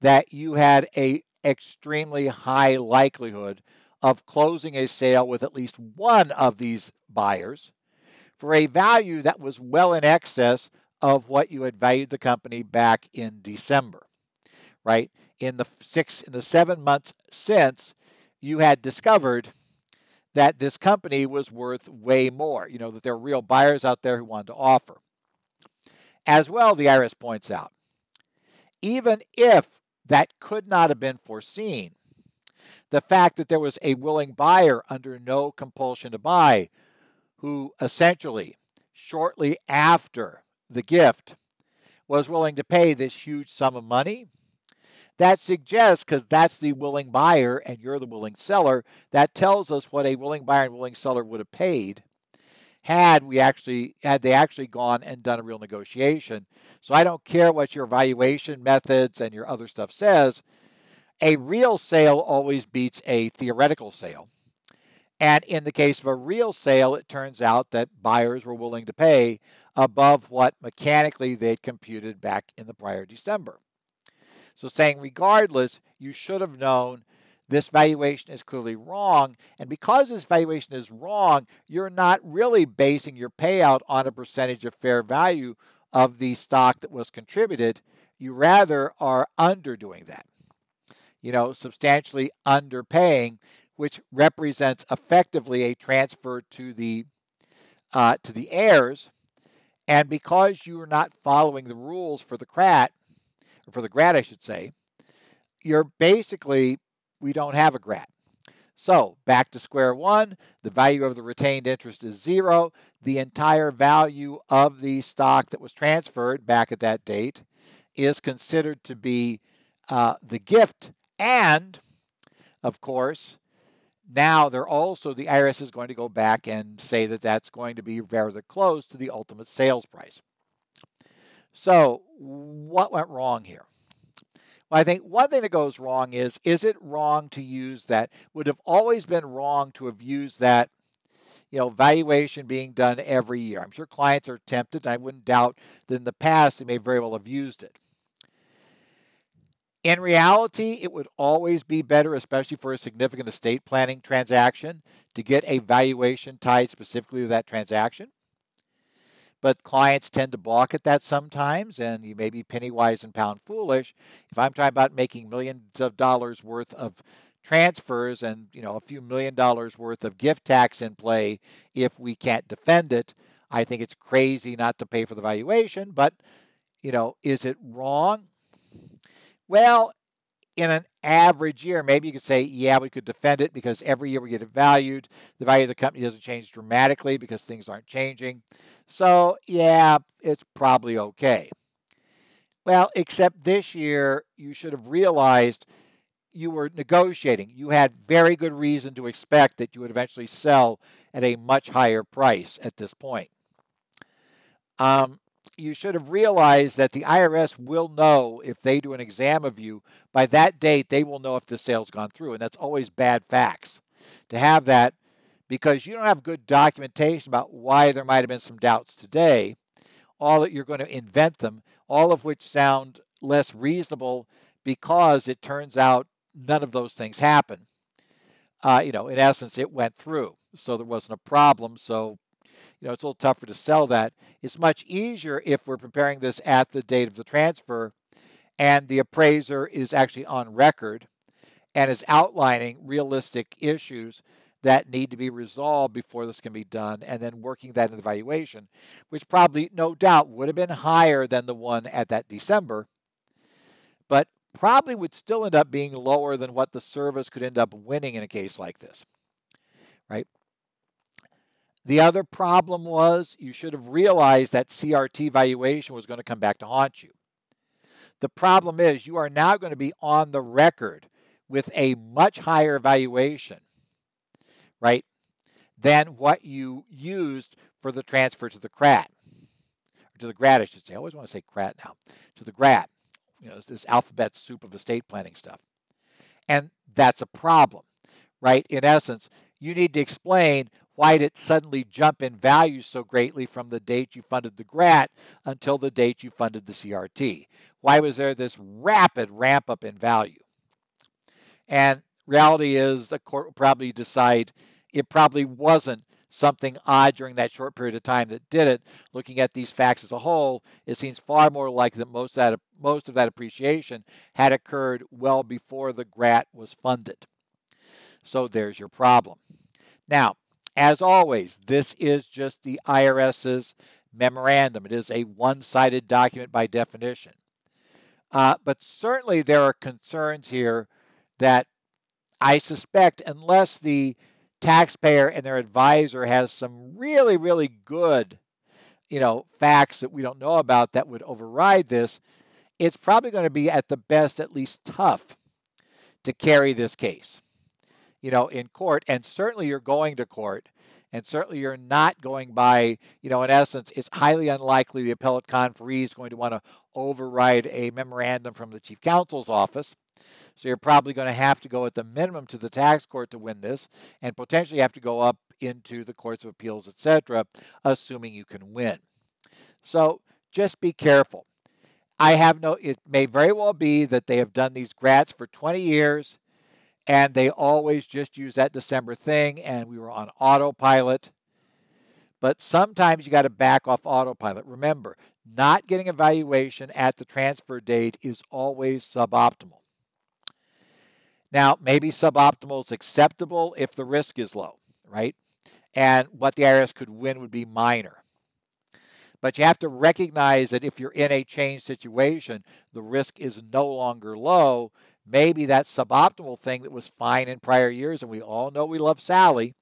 that you had a extremely high likelihood of closing a sale with at least one of these buyers for a value that was well in excess of what you had valued the company back in December, right? In the six, in the seven months since, you had discovered that this company was worth way more. You know that there are real buyers out there who wanted to offer. As well, the IRS points out, even if that could not have been foreseen, the fact that there was a willing buyer under no compulsion to buy who essentially, shortly after the gift, was willing to pay this huge sum of money. That suggests, because that's the willing buyer and you're the willing seller, that tells us what a willing buyer and willing seller would have paid had we actually had they actually gone and done a real negotiation. So I don't care what your valuation methods and your other stuff says a real sale always beats a theoretical sale. And in the case of a real sale, it turns out that buyers were willing to pay above what mechanically they'd computed back in the prior December. So, saying regardless, you should have known this valuation is clearly wrong. And because this valuation is wrong, you're not really basing your payout on a percentage of fair value of the stock that was contributed. You rather are underdoing that you know, substantially underpaying, which represents effectively a transfer to the uh, to the heirs. And because you are not following the rules for the CRAT, or for the GRAT, I should say, you're basically we don't have a GRAT. So back to square one, the value of the retained interest is zero. The entire value of the stock that was transferred back at that date is considered to be uh, the gift and, of course, now they're also, the IRS is going to go back and say that that's going to be very close to the ultimate sales price. So, what went wrong here? Well, I think one thing that goes wrong is is it wrong to use that? Would have always been wrong to have used that, you know, valuation being done every year. I'm sure clients are tempted, and I wouldn't doubt that in the past they may very well have used it. In reality, it would always be better, especially for a significant estate planning transaction, to get a valuation tied specifically to that transaction. But clients tend to balk at that sometimes, and you may be penny wise and pound foolish. If I'm talking about making millions of dollars worth of transfers and you know a few million dollars worth of gift tax in play if we can't defend it, I think it's crazy not to pay for the valuation. But you know, is it wrong? Well, in an average year, maybe you could say, yeah, we could defend it because every year we get it valued. The value of the company doesn't change dramatically because things aren't changing. So, yeah, it's probably okay. Well, except this year, you should have realized you were negotiating. You had very good reason to expect that you would eventually sell at a much higher price at this point. Um, you should have realized that the IRS will know if they do an exam of you. By that date, they will know if the sale's gone through, and that's always bad facts. To have that because you don't have good documentation about why there might have been some doubts today, all that you're going to invent them, all of which sound less reasonable because it turns out none of those things happen. Uh, you know, in essence, it went through, so there wasn't a problem. So you know, it's a little tougher to sell that. It's much easier if we're preparing this at the date of the transfer and the appraiser is actually on record and is outlining realistic issues that need to be resolved before this can be done and then working that in the valuation, which probably, no doubt, would have been higher than the one at that December, but probably would still end up being lower than what the service could end up winning in a case like this, right? The other problem was you should have realized that CRT valuation was going to come back to haunt you. The problem is you are now going to be on the record with a much higher valuation, right, than what you used for the transfer to the CRAT, or to the GRAT, I should say. I always want to say CRAT now, to the GRAT. You know, this alphabet soup of estate planning stuff. And that's a problem, right? In essence, you need to explain why did it suddenly jump in value so greatly from the date you funded the GRAT until the date you funded the CRT? Why was there this rapid ramp up in value? And reality is the court will probably decide it probably wasn't something odd during that short period of time that did it. Looking at these facts as a whole, it seems far more likely that most of that, most of that appreciation had occurred well before the GRAT was funded. So there's your problem. Now, as always, this is just the IRS's memorandum. It is a one sided document by definition. Uh, but certainly there are concerns here that I suspect, unless the taxpayer and their advisor has some really, really good, you know, facts that we don't know about that would override this, it's probably going to be at the best at least tough to carry this case you know, in court, and certainly you're going to court, and certainly you're not going by, you know, in essence, it's highly unlikely the appellate conferee is going to want to override a memorandum from the chief counsel's office. So you're probably going to have to go at the minimum to the tax court to win this, and potentially have to go up into the courts of appeals, etc., assuming you can win. So just be careful. I have no, it may very well be that they have done these grats for 20 years and they always just use that December thing, and we were on autopilot. But sometimes you got to back off autopilot. Remember, not getting evaluation at the transfer date is always suboptimal. Now, maybe suboptimal is acceptable if the risk is low, right? And what the IRS could win would be minor. But you have to recognize that if you're in a change situation, the risk is no longer low maybe that suboptimal thing that was fine in prior years, and we all know we love Sally.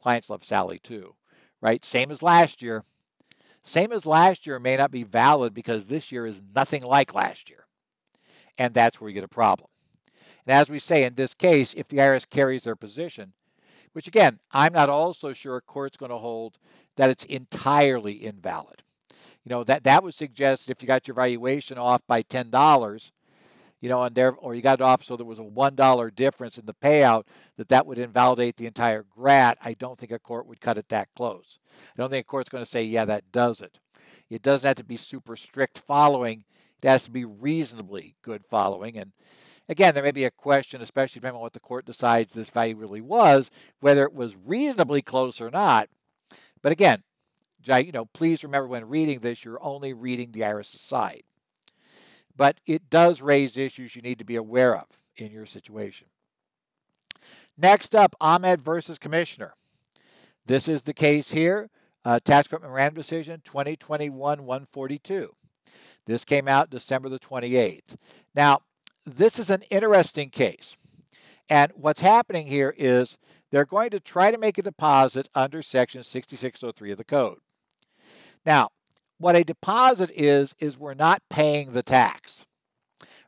Clients love Sally too, right? Same as last year. Same as last year may not be valid because this year is nothing like last year. And that's where you get a problem. And as we say in this case, if the IRS carries their position, which again, I'm not also sure a court's going to hold that it's entirely invalid. You know, that, that would suggest if you got your valuation off by $10, you know, and there, or you got it off so there was a $1 difference in the payout, that that would invalidate the entire GRAT, I don't think a court would cut it that close. I don't think a court's going to say, yeah, that does it. It doesn't have to be super strict following. It has to be reasonably good following. And again, there may be a question, especially depending on what the court decides this value really was, whether it was reasonably close or not. But again, you know, please remember when reading this, you're only reading the IRS's side but it does raise issues you need to be aware of in your situation. Next up, Ahmed versus Commissioner. This is the case here. Uh, Tax Court Memorandum Decision 2021-142. This came out December the 28th. Now, this is an interesting case. And what's happening here is they're going to try to make a deposit under Section 6603 of the Code. Now, what a deposit is, is we're not paying the tax.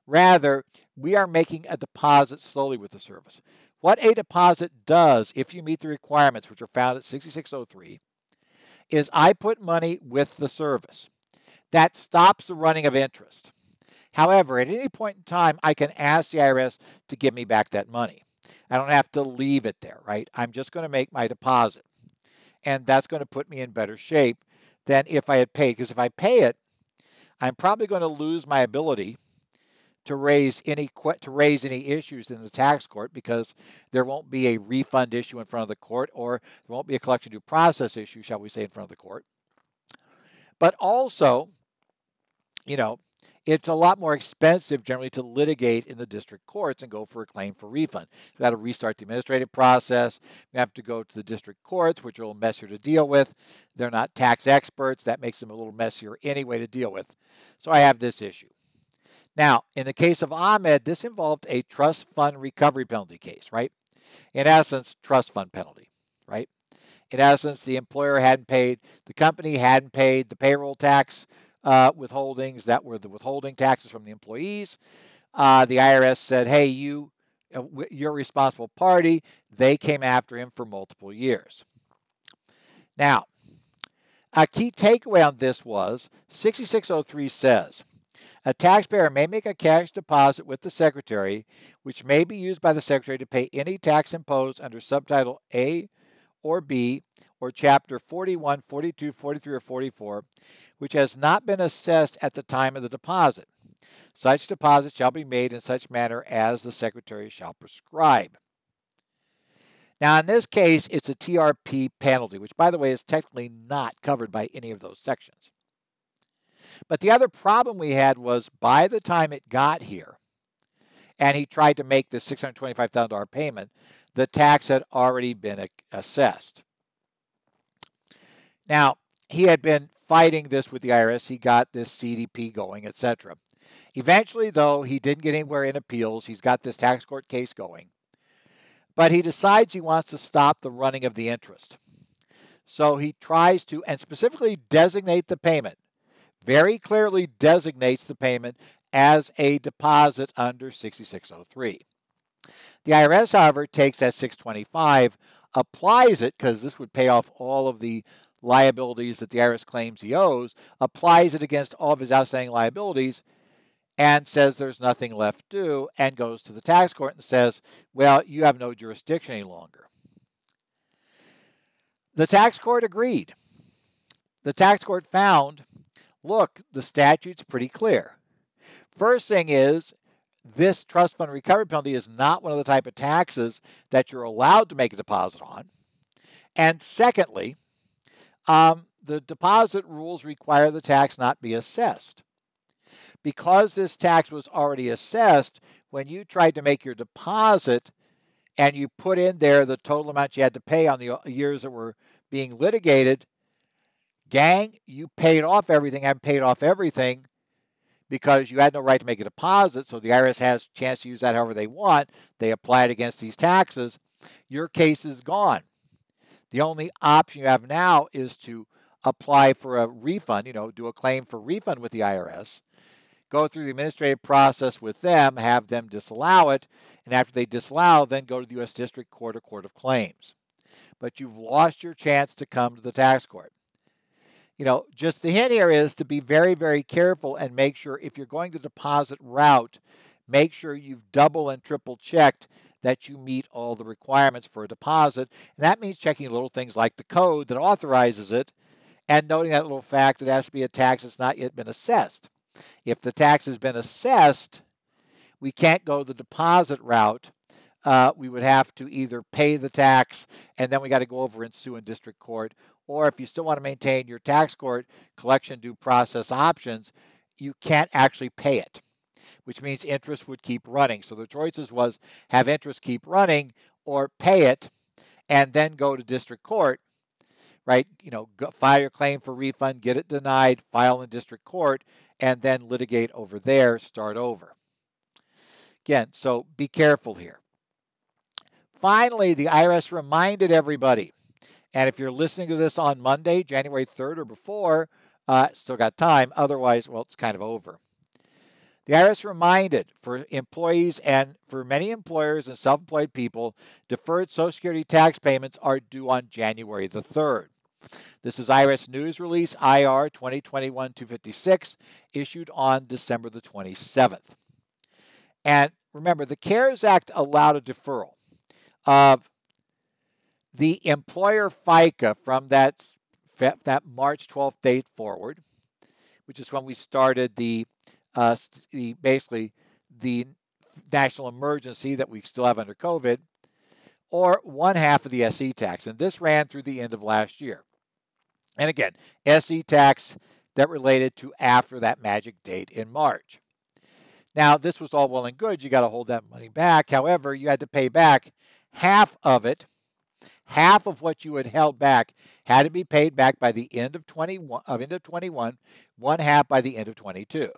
Rather, we are making a deposit slowly with the service. What a deposit does, if you meet the requirements, which are found at 6603, is I put money with the service. That stops the running of interest. However, at any point in time, I can ask the IRS to give me back that money. I don't have to leave it there, right? I'm just going to make my deposit. And that's going to put me in better shape than if I had paid. Because if I pay it, I'm probably going to lose my ability to raise any to raise any issues in the tax court because there won't be a refund issue in front of the court or there won't be a collection due process issue, shall we say, in front of the court. But also, you know, it's a lot more expensive generally to litigate in the district courts and go for a claim for refund. To restart the administrative process. You have to go to the district courts, which are a little messier to deal with. They're not tax experts. That makes them a little messier anyway to deal with. So I have this issue. Now, in the case of Ahmed, this involved a trust fund recovery penalty case, right? In essence, trust fund penalty, right? In essence, the employer hadn't paid, the company hadn't paid the payroll tax uh, withholdings that were the withholding taxes from the employees. Uh, the IRS said, "Hey, you, uh, you're a responsible party." They came after him for multiple years. Now, a key takeaway on this was 6603 says a taxpayer may make a cash deposit with the Secretary, which may be used by the Secretary to pay any tax imposed under Subtitle A or B or Chapter 41, 42, 43, or 44, which has not been assessed at the time of the deposit. Such deposit shall be made in such manner as the Secretary shall prescribe. Now, in this case, it's a TRP penalty, which, by the way, is technically not covered by any of those sections. But the other problem we had was by the time it got here, and he tried to make the $625,000 payment, the tax had already been assessed. Now, he had been fighting this with the IRS. He got this CDP going, etc. Eventually, though, he didn't get anywhere in appeals. He's got this tax court case going. But he decides he wants to stop the running of the interest. So he tries to, and specifically designate the payment, very clearly designates the payment as a deposit under 6603. The IRS, however, takes that 625, applies it, because this would pay off all of the liabilities that the IRS claims he owes, applies it against all of his outstanding liabilities, and says there's nothing left due, and goes to the tax court and says, well, you have no jurisdiction any longer. The tax court agreed. The tax court found look, the statute's pretty clear. First thing is, this trust fund recovery penalty is not one of the type of taxes that you're allowed to make a deposit on. And secondly, um, the deposit rules require the tax not be assessed. Because this tax was already assessed, when you tried to make your deposit and you put in there the total amount you had to pay on the uh, years that were being litigated, gang, you paid off everything and paid off everything because you had no right to make a deposit. So the IRS has a chance to use that however they want. They apply it against these taxes. Your case is gone. The only option you have now is to apply for a refund, you know, do a claim for refund with the IRS, go through the administrative process with them, have them disallow it, and after they disallow, then go to the U.S. District Court or Court of Claims. But you've lost your chance to come to the tax court. You know, just the hint here is to be very, very careful and make sure if you're going the deposit route, make sure you've double and triple checked that you meet all the requirements for a deposit. And that means checking little things like the code that authorizes it and noting that little fact that it has to be a tax that's not yet been assessed. If the tax has been assessed, we can't go the deposit route. Uh, we would have to either pay the tax and then we got to go over and sue in district court. Or if you still want to maintain your tax court collection due process options, you can't actually pay it, which means interest would keep running. So the choices was have interest keep running or pay it and then go to district court, right? You know, go, file your claim for refund, get it denied, file in district court, and then litigate over there, start over. Again, so be careful here. Finally, the IRS reminded everybody, and if you're listening to this on Monday, January 3rd or before, uh, still got time. Otherwise, well, it's kind of over. The IRS reminded for employees and for many employers and self employed people, deferred Social Security tax payments are due on January the 3rd. This is IRS News Release IR 2021 256, issued on December the 27th. And remember, the CARES Act allowed a deferral of the employer FICA from that that March 12th date forward, which is when we started the, uh, the basically the national emergency that we still have under COVID, or one half of the SE tax. And this ran through the end of last year. And again, SE tax that related to after that magic date in March. Now, this was all well and good. You got to hold that money back. However, you had to pay back half of it half of what you had held back had to be paid back by the end of 21 of end of 21, one half by the end of 22.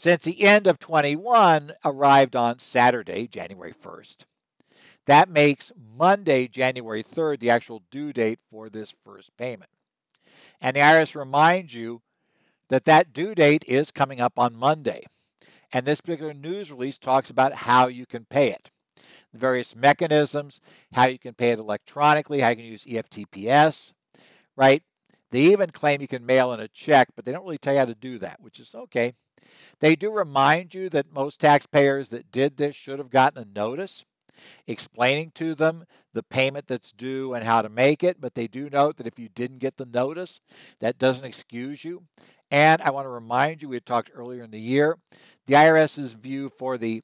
Since the end of 21 arrived on Saturday, January 1st, that makes Monday, January 3rd, the actual due date for this first payment. And the IRS reminds you that that due date is coming up on Monday. And this particular news release talks about how you can pay it the various mechanisms, how you can pay it electronically, how you can use EFTPS, right? They even claim you can mail in a check, but they don't really tell you how to do that, which is okay. They do remind you that most taxpayers that did this should have gotten a notice explaining to them the payment that's due and how to make it, but they do note that if you didn't get the notice, that doesn't excuse you. And I want to remind you, we had talked earlier in the year, the IRS's view for the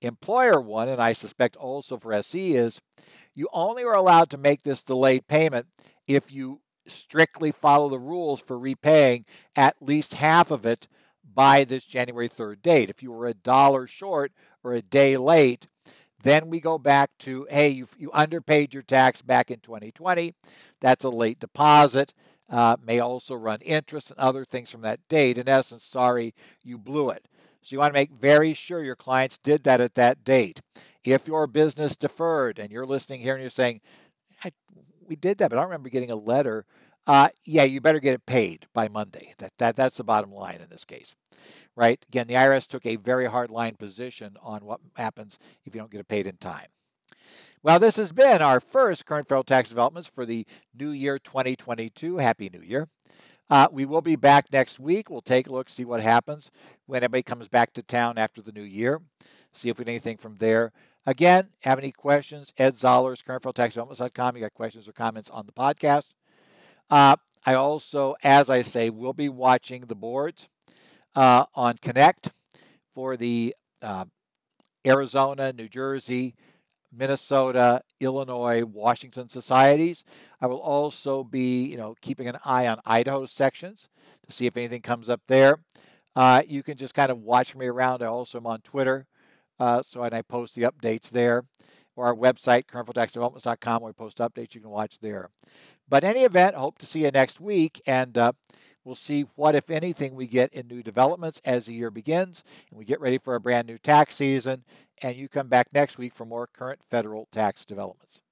employer one, and I suspect also for SE, is you only are allowed to make this delayed payment if you strictly follow the rules for repaying at least half of it by this January 3rd date. If you were a dollar short or a day late, then we go back to hey, you, you underpaid your tax back in 2020. That's a late deposit. Uh, may also run interest and other things from that date. In essence, sorry, you blew it. So you want to make very sure your clients did that at that date. If your business deferred and you're listening here and you're saying, we did that, but I don't remember getting a letter. Uh, yeah, you better get it paid by Monday. That, that That's the bottom line in this case, right? Again, the IRS took a very hard line position on what happens if you don't get it paid in time. Well, this has been our first current federal tax developments for the new year 2022. Happy New Year. Uh, we will be back next week. We'll take a look, see what happens when everybody comes back to town after the new year, see if we get anything from there. Again, have any questions? Ed Zollars, currentfederaltaxdevelopments.com. You got questions or comments on the podcast. Uh, I also, as I say, will be watching the boards uh, on Connect for the uh, Arizona, New Jersey, Minnesota, Illinois, Washington societies. I will also be, you know, keeping an eye on Idaho sections to see if anything comes up there. Uh, you can just kind of watch me around. I also am on Twitter, uh, so and I post the updates there. Or our website, currentfederaltaxdevelopments.com, where we post updates. You can watch there. But any event, hope to see you next week, and uh, we'll see what, if anything, we get in new developments as the year begins, and we get ready for a brand new tax season and you come back next week for more current federal tax developments.